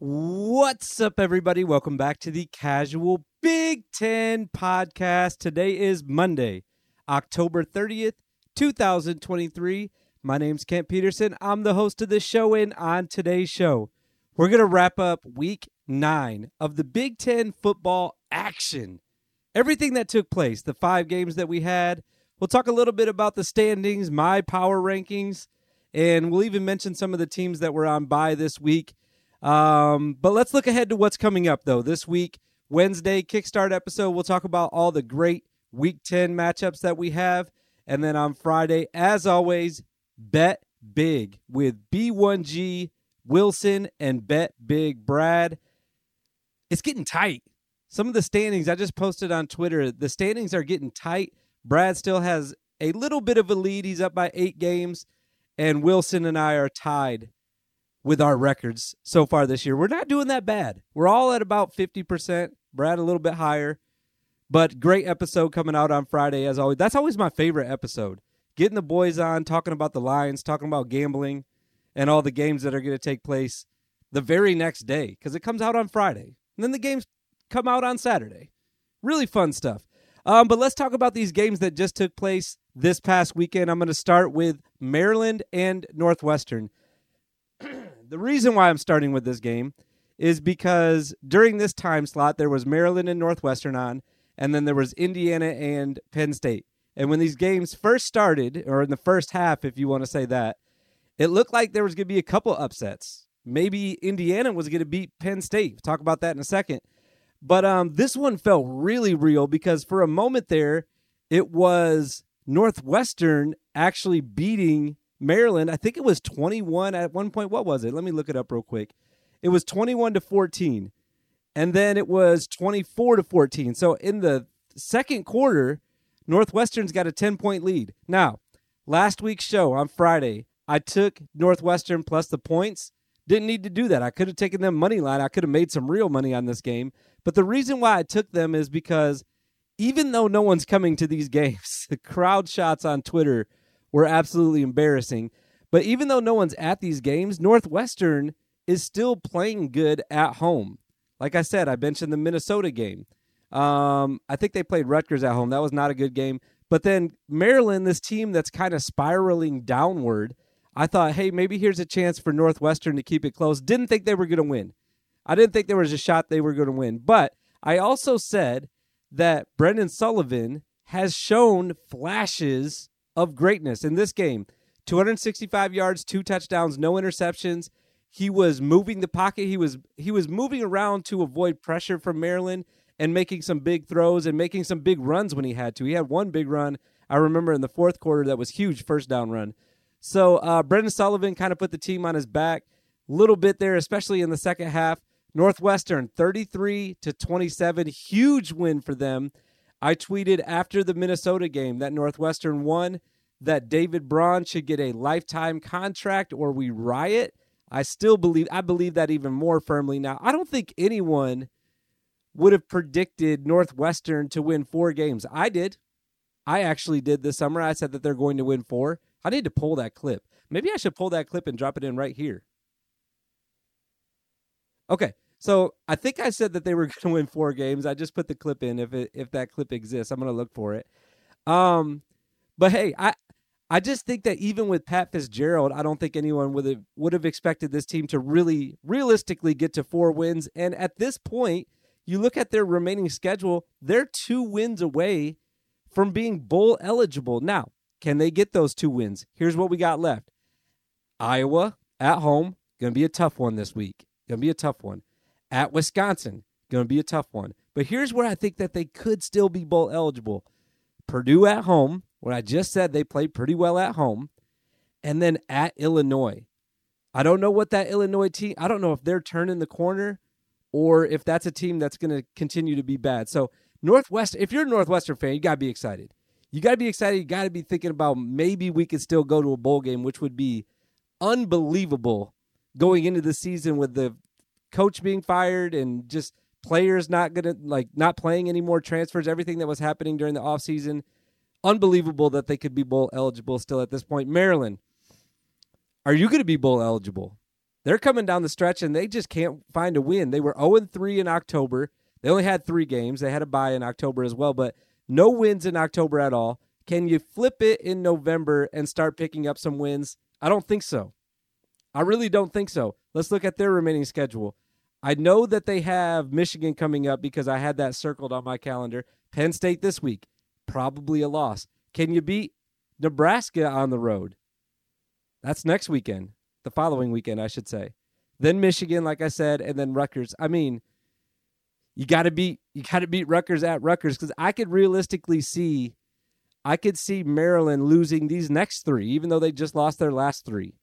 What's up, everybody? Welcome back to the Casual Big Ten podcast. Today is Monday, October 30th, 2023. My name's Kent Peterson. I'm the host of this show, and on today's show, we're going to wrap up week nine of the Big Ten football action. Everything that took place, the five games that we had. We'll talk a little bit about the standings, my power rankings, and we'll even mention some of the teams that were on bye this week. Um, but let's look ahead to what's coming up, though. This week, Wednesday, Kickstart episode, we'll talk about all the great Week 10 matchups that we have. And then on Friday, as always, bet big with B1G Wilson and bet big Brad. It's getting tight. Some of the standings I just posted on Twitter, the standings are getting tight. Brad still has a little bit of a lead. He's up by eight games, and Wilson and I are tied with our records so far this year. We're not doing that bad. We're all at about 50%. Brad a little bit higher. But great episode coming out on Friday as always. That's always my favorite episode. Getting the boys on, talking about the Lions, talking about gambling and all the games that are going to take place the very next day because it comes out on Friday. And then the games come out on Saturday. Really fun stuff. Um, but let's talk about these games that just took place this past weekend. I'm going to start with Maryland and Northwestern. The reason why I'm starting with this game is because during this time slot there was Maryland and Northwestern on, and then there was Indiana and Penn State. And when these games first started, or in the first half, if you want to say that, it looked like there was going to be a couple upsets. Maybe Indiana was going to beat Penn State. We'll talk about that in a second. But um, this one felt really real because for a moment there, it was Northwestern actually beating Maryland, I think it was 21 at one point. What was it? Let me look it up real quick. It was 21 to 14. And then it was 24 to 14. So in the second quarter, Northwestern's got a 10 point lead. Now, last week's show on Friday, I took Northwestern plus the points. Didn't need to do that. I could have taken them money line. I could have made some real money on this game. But the reason why I took them is because even though no one's coming to these games, the crowd shots on Twitter were absolutely embarrassing. But even though no one's at these games, Northwestern is still playing good at home. Like I said, I mentioned the Minnesota game. Um, I think they played Rutgers at home. That was not a good game. But then Maryland, this team that's kind of spiraling downward, I thought, hey, maybe here's a chance for Northwestern to keep it close. Didn't think they were going to win. I didn't think there was a shot they were going to win. But I also said that Brendan Sullivan has shown flashes of greatness in this game. 265 yards, two touchdowns, no interceptions. He was moving the pocket. He was he was moving around to avoid pressure from Maryland and making some big throws and making some big runs when he had to. He had one big run I remember in the fourth quarter that was huge first down run. So uh, Brendan Sullivan kind of put the team on his back a little bit there, especially in the second half. Northwestern 33 to 27, huge win for them. I tweeted after the Minnesota game that Northwestern won that David Braun should get a lifetime contract or we riot. I still believe I believe that even more firmly now. I don't think anyone would have predicted Northwestern to win four games. I did. I actually did this summer. I said that they're going to win four. I need to pull that clip. Maybe I should pull that clip and drop it in right here. Okay. So I think I said that they were going to win four games. I just put the clip in. If it, if that clip exists, I'm going to look for it. Um, but hey, I I just think that even with Pat Fitzgerald, I don't think anyone would have would have expected this team to really realistically get to four wins. And at this point, you look at their remaining schedule; they're two wins away from being bowl eligible. Now, can they get those two wins? Here's what we got left: Iowa at home, going to be a tough one this week. Going to be a tough one at Wisconsin. Going to be a tough one. But here's where I think that they could still be bowl eligible. Purdue at home, what I just said, they played pretty well at home. And then at Illinois. I don't know what that Illinois team, I don't know if they're turning the corner or if that's a team that's going to continue to be bad. So, Northwest, if you're a Northwestern fan, you got to be excited. You got to be excited. You got to be thinking about maybe we could still go to a bowl game, which would be unbelievable going into the season with the coach being fired and just players not gonna like not playing anymore, transfers, everything that was happening during the offseason. Unbelievable that they could be bowl eligible still at this point. Maryland, are you to be bowl eligible? they're coming down the stretch and they just can't find a win. They were 0 3 in October. They only had three games. They had a bye in October as well, but no wins in October at all. Can you flip it in November and start picking up some wins? I don't think so. I really don't think so. Let's look at their remaining schedule. I know that they have Michigan coming up because I had that circled on my calendar. Penn State this week, probably a loss. Can you beat Nebraska on the road? That's next weekend, the following weekend, I should say. Then Michigan, like I said, and then Rutgers. I mean, you got to beat you got to beat Rutgers at Rutgers because I could realistically see, I could see Maryland losing these next three, even though they just lost their last three.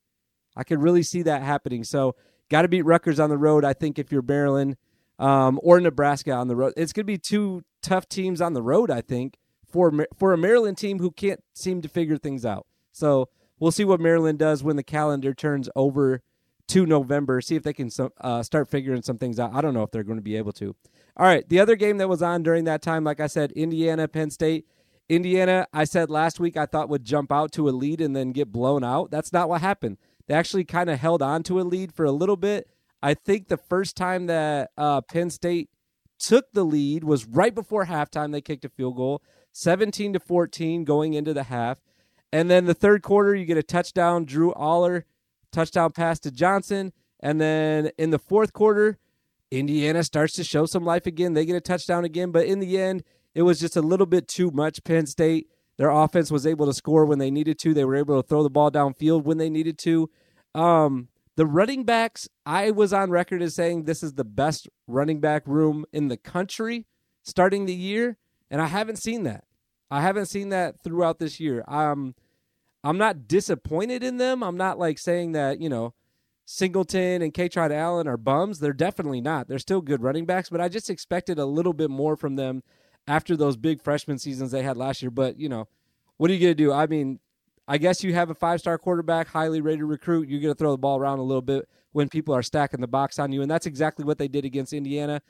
I could really see that happening. So Got to beat Rutgers on the road. I think if you're Maryland um, or Nebraska on the road, it's going to be two tough teams on the road. I think for for a Maryland team who can't seem to figure things out. So we'll see what Maryland does when the calendar turns over to November. See if they can uh, start figuring some things out. I don't know if they're going to be able to. All right, the other game that was on during that time, like I said, Indiana, Penn State. Indiana, I said last week I thought would jump out to a lead and then get blown out. That's not what happened. They actually kind of held on to a lead for a little bit. I think the first time that uh, Penn State took the lead was right before halftime. They kicked a field goal, 17 to 14 going into the half. And then the third quarter, you get a touchdown, Drew Allar, touchdown pass to Johnson. And then in the fourth quarter, Indiana starts to show some life again. They get a touchdown again. But in the end, it was just a little bit too much. Penn State their offense was able to score when they needed to. They were able to throw the ball downfield when they needed to. Um, the running backs, I was on record as saying this is the best running back room in the country starting the year, and I haven't seen that. I haven't seen that throughout this year. Um, I'm not disappointed in them. I'm not like saying that you know Singleton and Kaytron Allen are bums. They're definitely not. They're still good running backs, but I just expected a little bit more from them after those big freshman seasons they had last year. But, you know, what are you going to do? I mean, I guess you have a five star quarterback, highly rated recruit. You're going to throw the ball around a little bit when people are stacking the box on you. And that's exactly what they did against Indiana.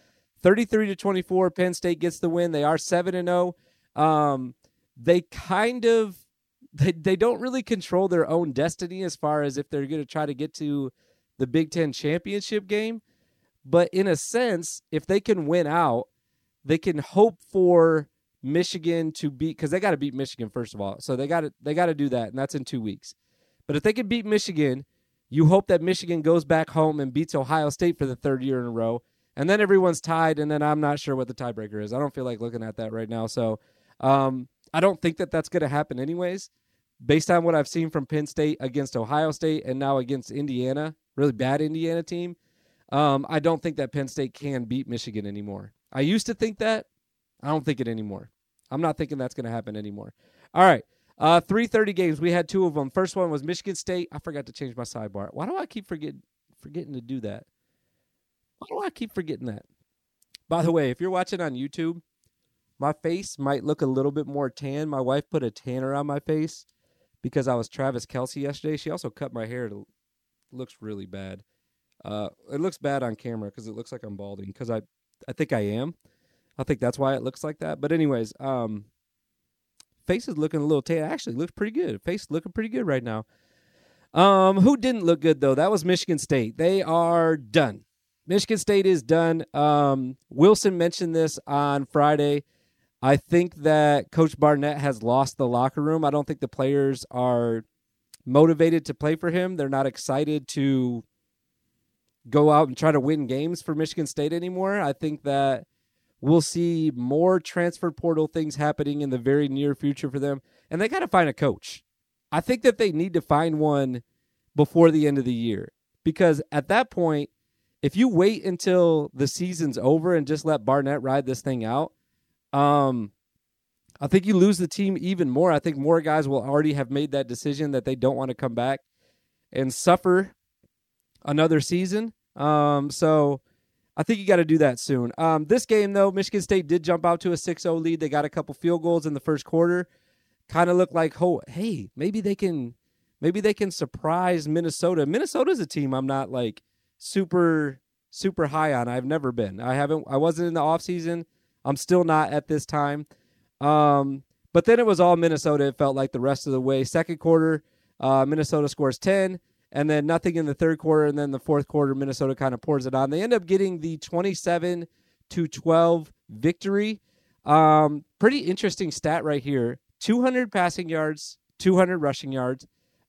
33 to 24, Penn State gets the win. They are 7 and 0. Um, they kind of they, they don't really control their own destiny as far as if they're going to try to get to the Big 10 championship game. But in a sense, if they can win out, they can hope for Michigan to beat because they got to beat Michigan first of all. So they got to they got to do that, and that's in two weeks. But if they can beat Michigan, you hope that Michigan goes back home and beats Ohio State for the third year in a row, and then everyone's tied. And then I'm not sure what the tiebreaker is. I don't feel like looking at that right now. So um, I don't think that that's going to happen anyways. Based on what I've seen from Penn State against Ohio State and now against Indiana, really bad Indiana team, um, I don't think that Penn State can beat Michigan anymore. I used to think that. I don't think it anymore. I'm not thinking that's going to happen anymore. All right. Uh, 330 games. We had two of them. First one was Michigan State. I forgot to change my sidebar. Why do I keep forget, forgetting to do that? Why do I keep forgetting that? By the way, if you're watching on YouTube, my face might look a little bit more tan. My wife put a tanner on my face because I was Travis Kelce yesterday. She also cut my hair. It looks really bad. Uh, it looks bad on camera because it looks like I'm balding because I I think I am. I think that's why it looks like that. But anyways, um, face is looking a little tan. Actually, looks pretty good. Face looking pretty good right now. Um, who didn't look good though? That was Michigan State. They are done. Michigan State is done. Um, Wilson mentioned this on Friday. I think that Coach Barnett has lost the locker room. I don't think the players are motivated to play for him. They're not excited to go out and try to win games for Michigan State anymore. I think that we'll see more transfer portal things happening in the very near future for them. And they got to find a coach. I think that they need to find one before the end of the year because at that point, if you wait until the season's over and just let Barnett ride this thing out, um, I think you lose the team even more. I think more guys will already have made that decision that they don't want to come back and suffer another season. Um, so I think you got to do that soon. Um, this game, though, Michigan State did jump out to a 6 0 lead. They got a couple field goals in the first quarter. Kind of looked like, oh, hey, maybe they can. Maybe they can surprise Minnesota. Minnesota's a team I'm not like super super high on. I've never been. I haven't I wasn't in the offseason. I'm still not at this time. Um, but then it was all Minnesota. It felt like the rest of the way. Second quarter, uh, Minnesota scores 10. And then nothing in the third quarter, and then the fourth quarter, Minnesota kind of pours it on. They end up getting the 27 to 12 victory. Um, pretty interesting stat right here 200 passing yards, 200 rushing yards,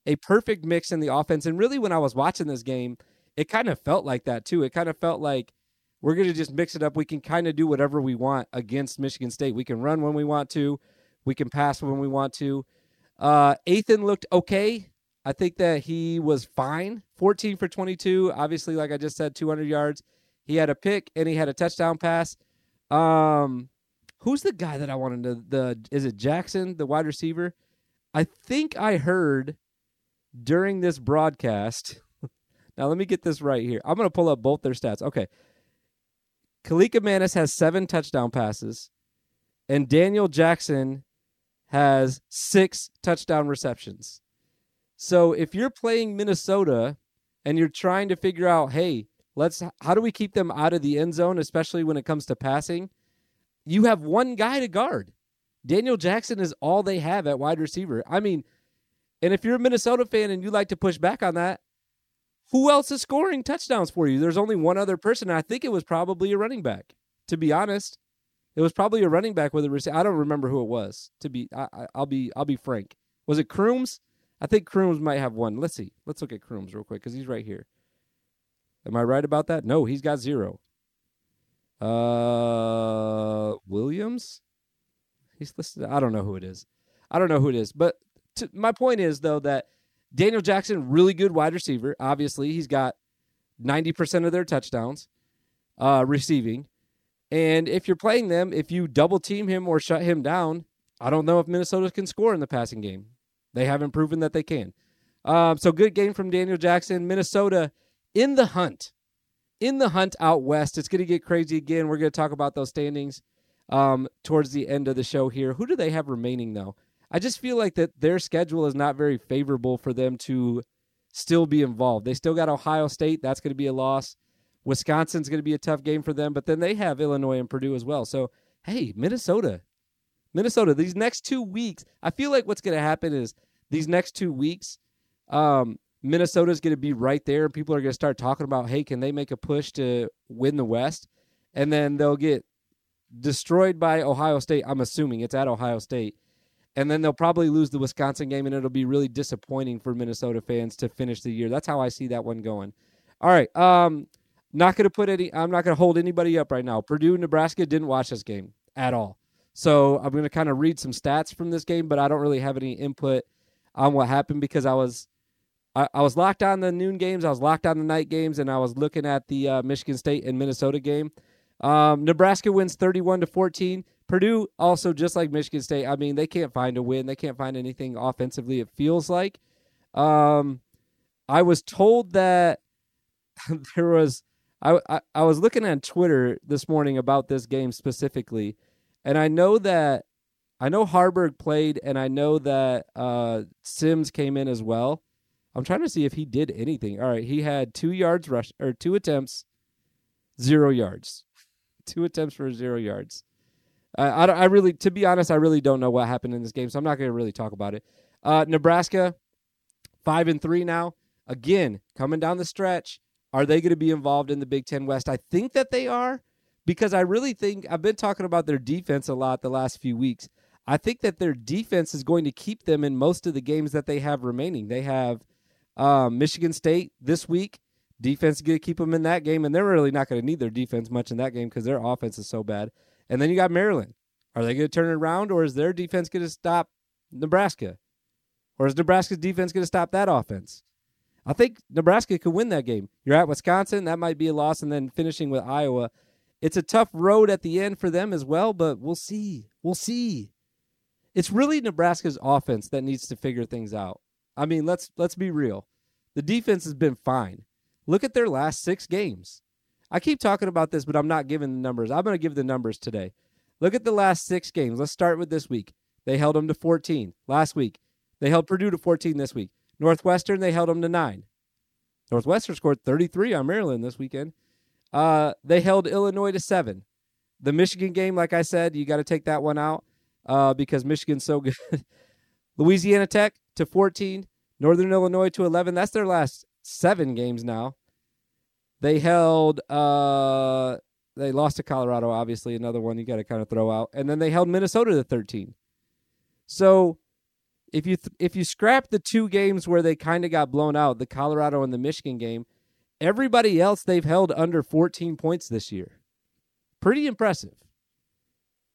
a perfect mix in the offense. And really, when I was watching this game, it kind of felt like that too. It kind of felt like we're going to just mix it up. We can kind of do whatever we want against Michigan State. We can run when we want to, we can pass when we want to. Uh, Athan looked okay. I think that he was fine. 14 for 22. Obviously, like I just said, 200 yards. He had a pick and he had a touchdown pass. Um, who's the guy that I wanted to the is it Jackson, the wide receiver? I think I heard during this broadcast. now let me get this right here. I'm to pull up both their stats. Okay. Kaliakmanis has seven touchdown passes, and Daniel Jackson has six touchdown receptions. So if you're playing Minnesota and you're trying to figure out, hey, let's how do we keep them out of the end zone, especially when it comes to passing? You have one guy to guard. Daniel Jackson is all they have at wide receiver. I mean, and if you're a Minnesota fan and you like to push back on that, who else is scoring touchdowns for you? There's only one other person. I think it was probably a running back. To be honest, it was probably a running back with a receiver. I don't remember who it was. To be, I, will be, I'll be frank. Was it Crooms? I think Crooms might have one. Let's see. Let's look at Crooms real quick because he's right here. Am I right about that? No, he's got zero. Uh, Williams. He's listed. I don't know who it is. I don't know who it is. But to, my point is though that Daniel Jackson, really good wide receiver. Obviously, he's got ninety percent of their touchdowns uh, receiving. And if you're playing them, if you double team him or shut him down, I don't know if Minnesota can score in the passing game. They haven't proven that they can. Um, so good game from Daniel Jackson. Minnesota in the hunt, in the hunt out west. It's going to get crazy again. We're going to talk about those standings um, towards the end of the show here. Who do they have remaining though? I just feel like that their schedule is not very favorable for them to still be involved. They still got Ohio State. That's going to be a loss. Wisconsin's going to be a tough game for them, but then they have Illinois and Purdue as well. So, hey, Minnesota. Minnesota, these next two weeks, I feel like what's going to happen is these next two weeks, um, Minnesota's going to be right there. And people are going to start talking about, hey, can they make a push to win the West? And then they'll get destroyed by Ohio State. I'm assuming it's at Ohio State. And then they'll probably lose the Wisconsin game, and it'll be really disappointing for Minnesota fans to finish the year. That's how I see that one going. All right. Um, not going to put any, I'm not going to hold anybody up right now. Purdue, Nebraska didn't watch this game at all. So I'm going to kind of read some stats from this game, but I don't really have any input on what happened because I was I, I, was locked on the noon games, I was locked on the night games, and I was looking at the uh, Michigan State and Minnesota game. Um, Nebraska wins 31 to 14. Purdue also just like Michigan State. I mean, they can't find a win. They can't find anything offensively. It feels like. Um, I was told that there was. I, I, I was looking at Twitter this morning about this game specifically, and I know that I know Haarberg played, and I know that uh, Sims came in as well. I'm trying to see if he did anything. All right, he had two yards rush or two attempts, zero yards, two attempts for zero yards. I, I, I really, to be honest, I really don't know what happened in this game, so I'm not going to really talk about it. Uh, Nebraska, five and three now. Again, coming down the stretch, are they going to be involved in the Big Ten West? I think that they are because I really think I've been talking about their defense a lot the last few weeks. I think that their defense is going to keep them in most of the games that they have remaining. They have um, Michigan State this week. Defense is going to keep them in that game, and they're really not going to need their defense much in that game because their offense is so bad. And then you got Maryland. Are they going to turn it around, or is their defense going to stop Nebraska? Or is Nebraska's defense going to stop that offense? I think Nebraska could win that game. You're at Wisconsin, that might be a loss, and then finishing with Iowa. It's a tough road at the end for them as well, but we'll see. We'll see. It's really Nebraska's offense that needs to figure things out. I mean, let's let's be real. The defense has been fine. Look at their last 6 games. I keep talking about this, but I'm not giving the numbers. I'm going to give the numbers today. Look at the last 6 games. Let's start with this week. They held them to 14 last week. They held Purdue to 14 this week. Northwestern, they held them to 9. Northwestern scored 33 on Maryland this weekend. Uh, they held Illinois to 7. The Michigan game, like I said, you got to take that one out uh, because Michigan's so good. Louisiana Tech to 14, Northern Illinois to 11. That's their last seven games now. They held uh they lost to Colorado, obviously, another one you got to kind of throw out. And then they held Minnesota to 13. So if you th- if you scrap the two games where they kind of got blown out, the Colorado and the Michigan game, everybody else they've held under 14 points this year. Pretty impressive.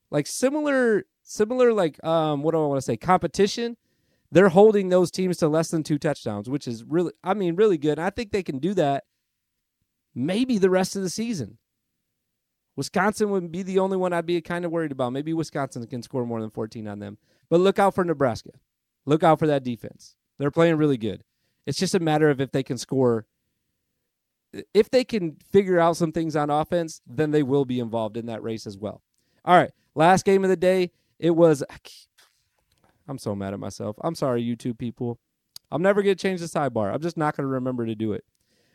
Like similar similar like um what do I want to say? Competition. They're holding those teams to less than two touchdowns, which is really I mean really good. And I think they can do that maybe the rest of the season. Wisconsin would be the only one I'd be kind of worried about. Maybe Wisconsin can score more than 14 on them. But look out for Nebraska. Look out for that defense. They're playing really good. It's just a matter of if they can score. If they can figure out some things on offense, then they will be involved in that race as well. All right. Last game of the day, it was. I'm so mad at myself. I'm sorry, YouTube people. I'm never going to change the sidebar. I'm just not going to remember to do it.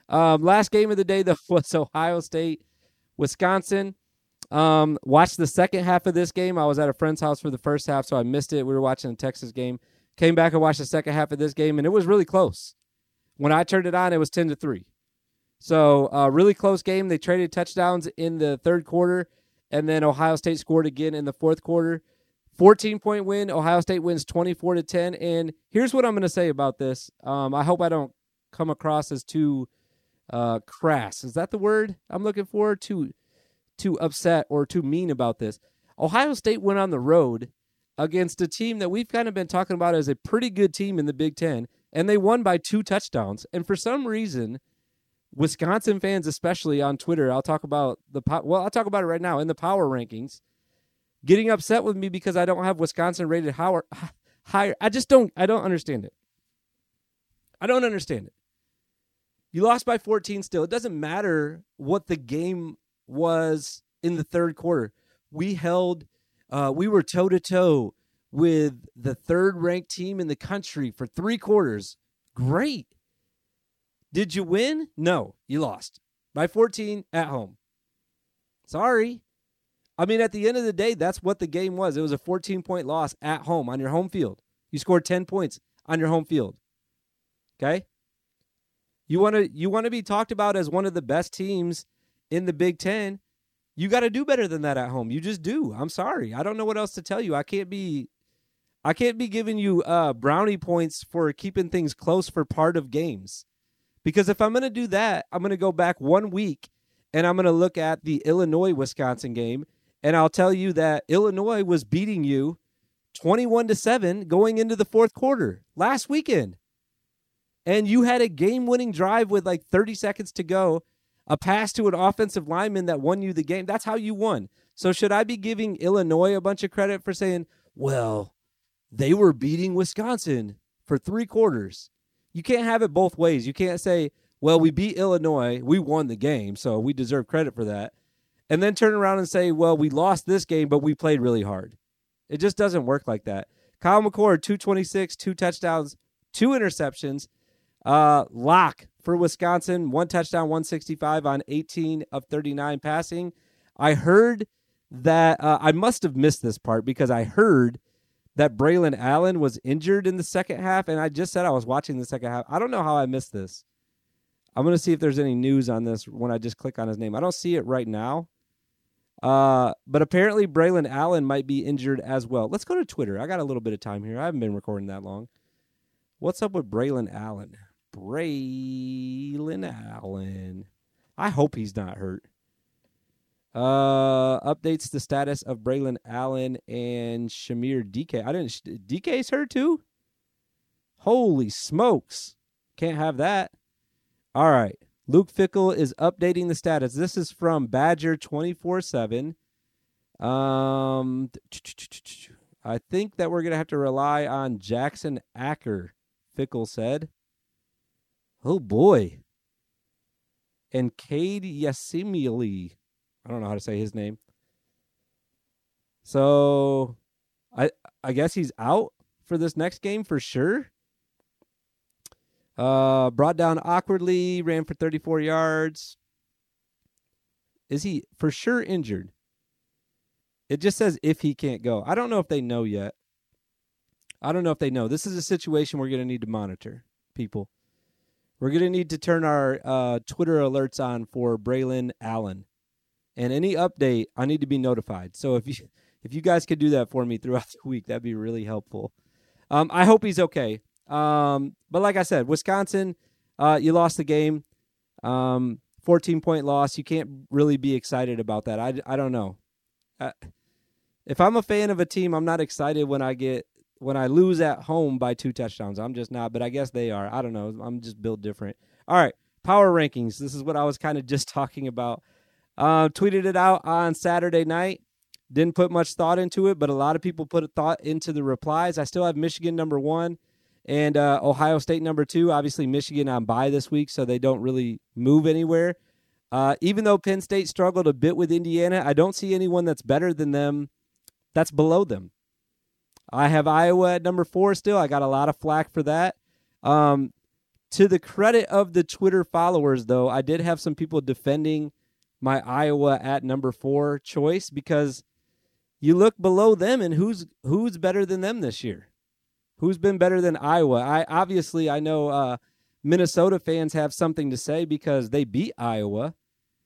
Um, last game of the day, though, was Ohio State Wisconsin. Um, watched the second half of this game. I was at a friend's house for the first half, so I missed it. We were watching the Texas game. Came back and watched the second half of this game, and it was really close. When I turned it on, it was ten to three. So uh, really close game. They traded touchdowns in the third quarter, and then Ohio State scored again in the fourth quarter. 14 point win. Ohio State wins 24 to 10. And here's what I'm going to say about this. Um, I hope I don't come across as too uh, crass. Is that the word I'm looking for? Too too upset or too mean about this. Ohio State went on the road against a team that we've kind of been talking about as a pretty good team in the Big Ten, and they won by two touchdowns. And for some reason, Wisconsin fans, especially on Twitter, I'll talk about the well, I'll talk about it right now in the power rankings, getting upset with me because I don't have Wisconsin rated higher. Higher. I just don't. I don't understand it. I don't understand it. You lost by 14 still. It doesn't matter what the game was in the third quarter. We held, uh, we were toe to toe with the third ranked team in the country for three quarters. Great. Did you win? No, you lost by 14 at home. Sorry. I mean, at the end of the day, that's what the game was. It was a 14 point loss at home on your home field. You scored 10 points on your home field. Okay? You want to you want to be talked about as one of the best teams in the Big 10. You got to do better than that at home. You just do. I'm sorry. I don't know what else to tell you. I can't be I can't be giving you uh, brownie points for keeping things close for part of games. Because if I'm going to do that, I'm going to go back one week and I'm going to look at the Illinois Wisconsin game and I'll tell you that Illinois was beating you 21 to 7 going into the fourth quarter last weekend and you had a game winning drive with like 30 seconds to go, a pass to an offensive lineman that won you the game. That's how you won. So, should I be giving Illinois a bunch of credit for saying, well, they were beating Wisconsin for three quarters? You can't have it both ways. You can't say, well, we beat Illinois, we won the game, so we deserve credit for that. And then turn around and say, well, we lost this game, but we played really hard. It just doesn't work like that. Kyle McCord, 226, two touchdowns, two interceptions. Uh, Locke for Wisconsin, one touchdown, 165 on 18 of 39 passing. I heard that uh, I must have missed this part because I heard that Braylon Allen was injured in the second half, and I just said I was watching the second half. I don't know how I missed this. I'm going to see if there's any news on this when I just click on his name. I don't see it right now. Uh, but apparently Braylon Allen might be injured as well. Let's go to Twitter. I got a little bit of time here. I haven't been recording that long. What's up with Braylon Allen? Braylon Allen. I hope he's not hurt. Uh, updates the status of Braylon Allen and Chimere Dike. I didn't. Dike's hurt too. Holy smokes! Can't have that. All right. Luke Fickell is updating the status. This is from Badger twenty four seven. Um, I think that we're gonna have to rely on Jackson Acker. Fickell said. Oh boy. And Cade Yasimili. I don't know how to say his name. So I I guess he's out for this next game for sure. Uh brought down awkwardly, ran for 34 yards. Is he for sure injured? It just says if he can't go. I don't know if they know yet. I don't know if they know. This is a situation we're going to need to monitor, people. we're gonna need to turn our uh, Twitter alerts on for Braylon Allen, and any update, I need to be notified. So if you if you guys could do that for me throughout the week, that'd be really helpful. Um, I hope he's okay. Um, but like I said, Wisconsin, uh, you lost the game. Um, 14 point loss. You can't really be excited about that. I, I don't know. Uh, if I'm a fan of a team, I'm not excited when I get when I lose at home by two touchdowns. I'm just not, but I guess they are. I don't know. I'm just built different. All right, power rankings. This is what I was kind of just talking about. Uh, tweeted it out on Saturday night. Didn't put much thought into it, but a lot of people put a thought into the replies. I still have Michigan number one and uh, Ohio State number two. Obviously, Michigan on bye this week, so they don't really move anywhere. Uh, even though Penn State struggled a bit with Indiana, I don't see anyone that's better than them that's below them. I have Iowa at number four still. I got a lot of flack for that. Um, to the credit of the Twitter followers, though, I did have some people defending my Iowa at number four choice because you look below them and who's who's better than them this year? Who's been better than Iowa? I obviously I know uh, Minnesota fans have something to say because they beat Iowa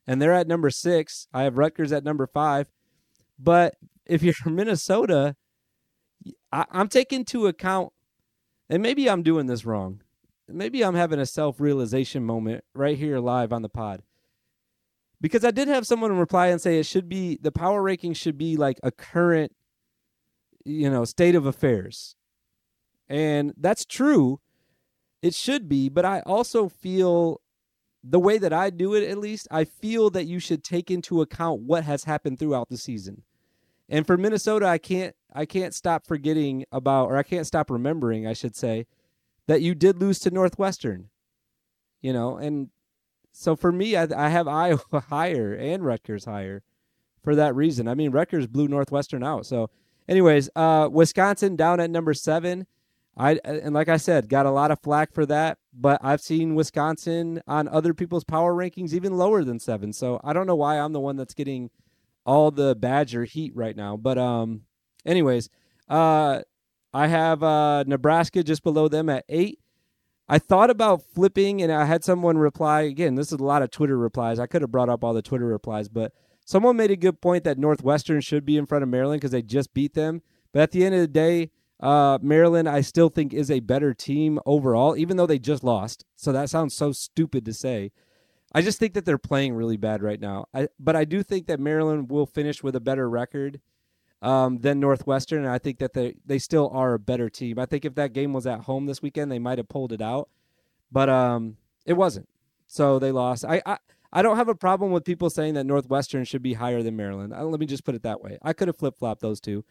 and they're at number six. I have Rutgers at number five. But if you're from Minnesota, I, I'm taking into account, and maybe I'm doing this wrong. Maybe I'm having a self realization moment right here live on the pod. Because I did have someone reply and say it should be the power ranking should be like a current, you know, state of affairs. And that's true. It should be, but I also feel the way that I do it, at least, I feel that you should take into account what has happened throughout the season. And for Minnesota, I can't I can't stop forgetting about, or I can't stop remembering, I should say, that you did lose to Northwestern. You know, and so for me, I, I have Iowa higher and Rutgers higher for that reason. I mean, Rutgers blew Northwestern out. So, anyways, uh, Wisconsin down at number seven. I and like I said, got a lot of flack for that, but I've seen Wisconsin on other people's power rankings even lower than seven. So I don't know why I'm the one that's getting all the Badger heat right now. But um, anyways, uh, I have uh Nebraska just below them at eight. I thought about flipping, and I had someone reply again. This is a lot of Twitter replies. I could have brought up all the Twitter replies, but someone made a good point that Northwestern should be in front of Maryland because they just beat them. But at the end of the day, uh, Maryland, I still think is a better team overall, even though they just lost. So that sounds so stupid to say. I just think that they're playing really bad right now. I, but I do think that Maryland will finish with a better record um, than Northwestern, and I think that they they still are a better team. I think if that game was at home this weekend, they might have pulled it out, but um, it wasn't. So they lost. I, I I don't have a problem with people saying that Northwestern should be higher than Maryland. Uh, let me just put it that way. I could have flip flopped those two.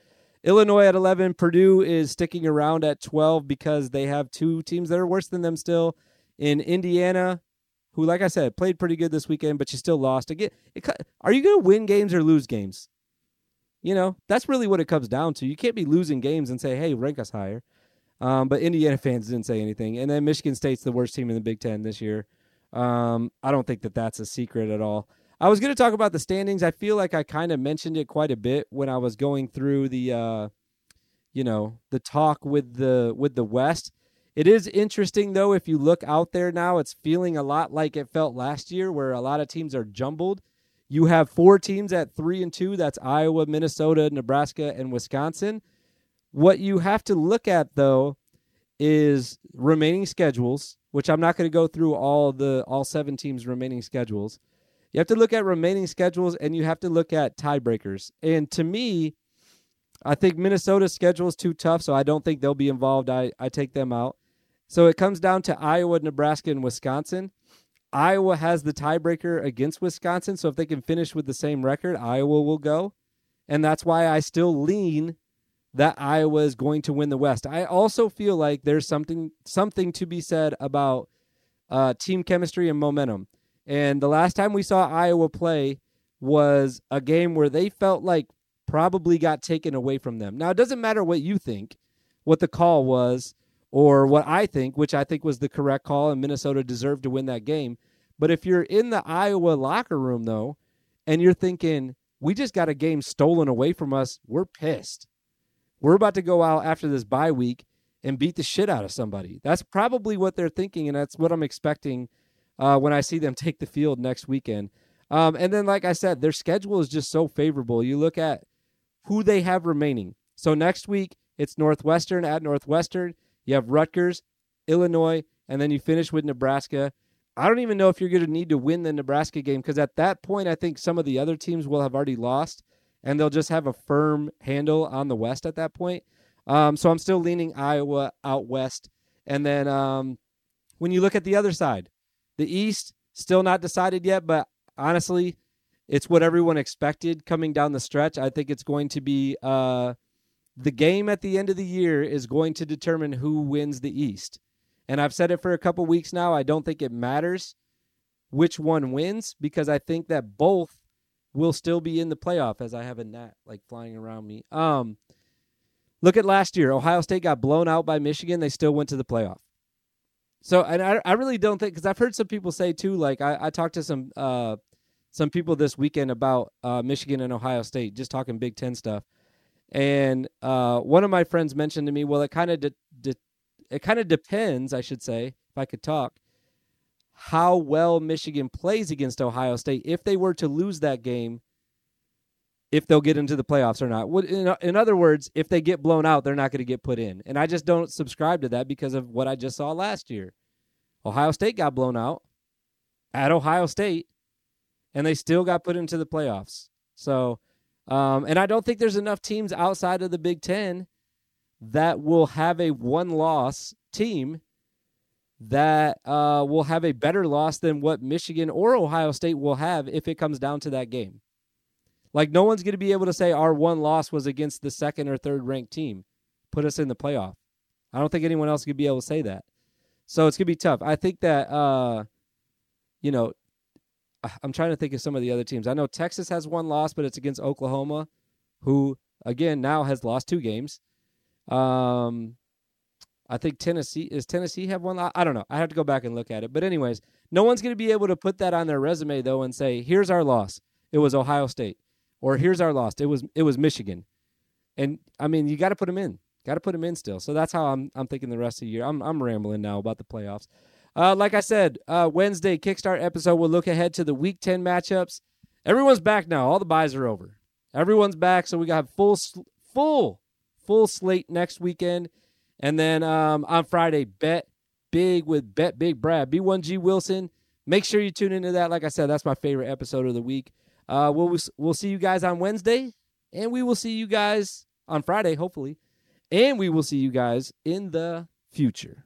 Illinois at 11. Purdue is sticking around at 12 because they have two teams that are worse than them still. In Indiana, who, like I said, played pretty good this weekend, but you still lost. Again, it, are you going to win games or lose games? You know, that's really what it comes down to. You can't be losing games and say, hey, rank us higher. Um, but Indiana fans didn't say anything. And then Michigan State's the worst team in the Big Ten this year. Um, I don't think that that's a secret at all. I was going to talk about the standings. I feel like I kind of mentioned it quite a bit when I was going through the, uh, you know, the talk with the with the West. It is interesting though. If you look out there now, it's feeling a lot like it felt last year, where a lot of teams are jumbled. You have four teams at three and two. That's Iowa, Minnesota, Nebraska, and Wisconsin. What you have to look at though is remaining schedules, which I'm not going to go through all the all seven teams' remaining schedules you have to look at remaining schedules and you have to look at tiebreakers. And to me, I think Minnesota's schedule is too tough, so I don't think they'll be involved. I, I take them out. So it comes down to Iowa, Nebraska, and Wisconsin. Iowa has the tiebreaker against Wisconsin, so if they can finish with the same record, Iowa will go. And that's why I still lean that Iowa is going to win the West. I also feel like there's something something to be said about uh, team chemistry and momentum. And the last time we saw Iowa play was a game where they felt like probably got taken away from them. Now, it doesn't matter what you think, what the call was, or what I think, which I think was the correct call, and Minnesota deserved to win that game. But if you're in the Iowa locker room, though, and you're thinking, we just got a game stolen away from us, we're pissed. We're about to go out after this bye week and beat the shit out of somebody. That's probably what they're thinking, and that's what I'm expecting uh, when I see them take the field next weekend. Um, and then, like I said, their schedule is just so favorable. You look at who they have remaining. So next week, it's Northwestern at Northwestern. You have Rutgers, Illinois, and then you finish with Nebraska. I don't even know if you're going to need to win the Nebraska game because at that point, I think some of the other teams will have already lost and they'll just have a firm handle on the West at that point. Um, so I'm still leaning Iowa out west. And then um, when you look at the other side, the East still not decided yet, but honestly, it's what everyone expected coming down the stretch. I think it's going to be uh, the game at the end of the year is going to determine who wins the East. And I've said it for a couple weeks now. I don't think it matters which one wins because I think that both will still be in the playoff as I have a gnat like flying around me. Um, look at last year. Ohio State got blown out by Michigan. They still went to the playoff. So, and I, I really don't think because I've heard some people say too. Like I, I talked to some uh, some people this weekend about uh, Michigan and Ohio State, just talking Big Ten stuff. And uh, one of my friends mentioned to me, well, it kind of de- de- it kind of depends, I should say, if I could talk, how well Michigan plays against Ohio State. If they were to lose that game, if they'll get into the playoffs or not. In other words, if they get blown out, they're not going to get put in. And I just don't subscribe to that because of what I just saw last year. Ohio State got blown out at Ohio State, and they still got put into the playoffs. So, um, and I don't think there's enough teams outside of the Big Ten that will have a one loss team that uh, will have a better loss than what Michigan or Ohio State will have if it comes down to that game. Like, no one's going to be able to say our one loss was against the second or third ranked team, put us in the playoff. I don't think anyone else could be able to say that. So it's going to be tough. I think that, uh, you know, I'm trying to think of some of the other teams. I know Texas has one loss, but it's against Oklahoma, who, again, now has lost two games. Um, I think Tennessee is Tennessee have one. I don't know. I have to go back and look at it. But anyways, no one's going to be able to put that on their resume though and say, "Here's our loss. It was Ohio State," or "Here's our loss. It was it was Michigan." And I mean, you got to put them in. Got to put them in still. So that's how I'm I'm thinking the rest of the year. I'm I'm rambling now about the playoffs. Uh, like I said, uh, Wednesday kickstart episode. We'll look ahead to the Week Ten matchups. Everyone's back now. All the byes are over. Everyone's back, so we got full full full slate next weekend. And then um, on Friday, bet big with Bet Big Brad, B1G Wilson. Make sure you tune into that. Like I said, that's my favorite episode of the week. Uh, we'll we'll see you guys on Wednesday, and we will see you guys on Friday, hopefully, and we will see you guys in the future.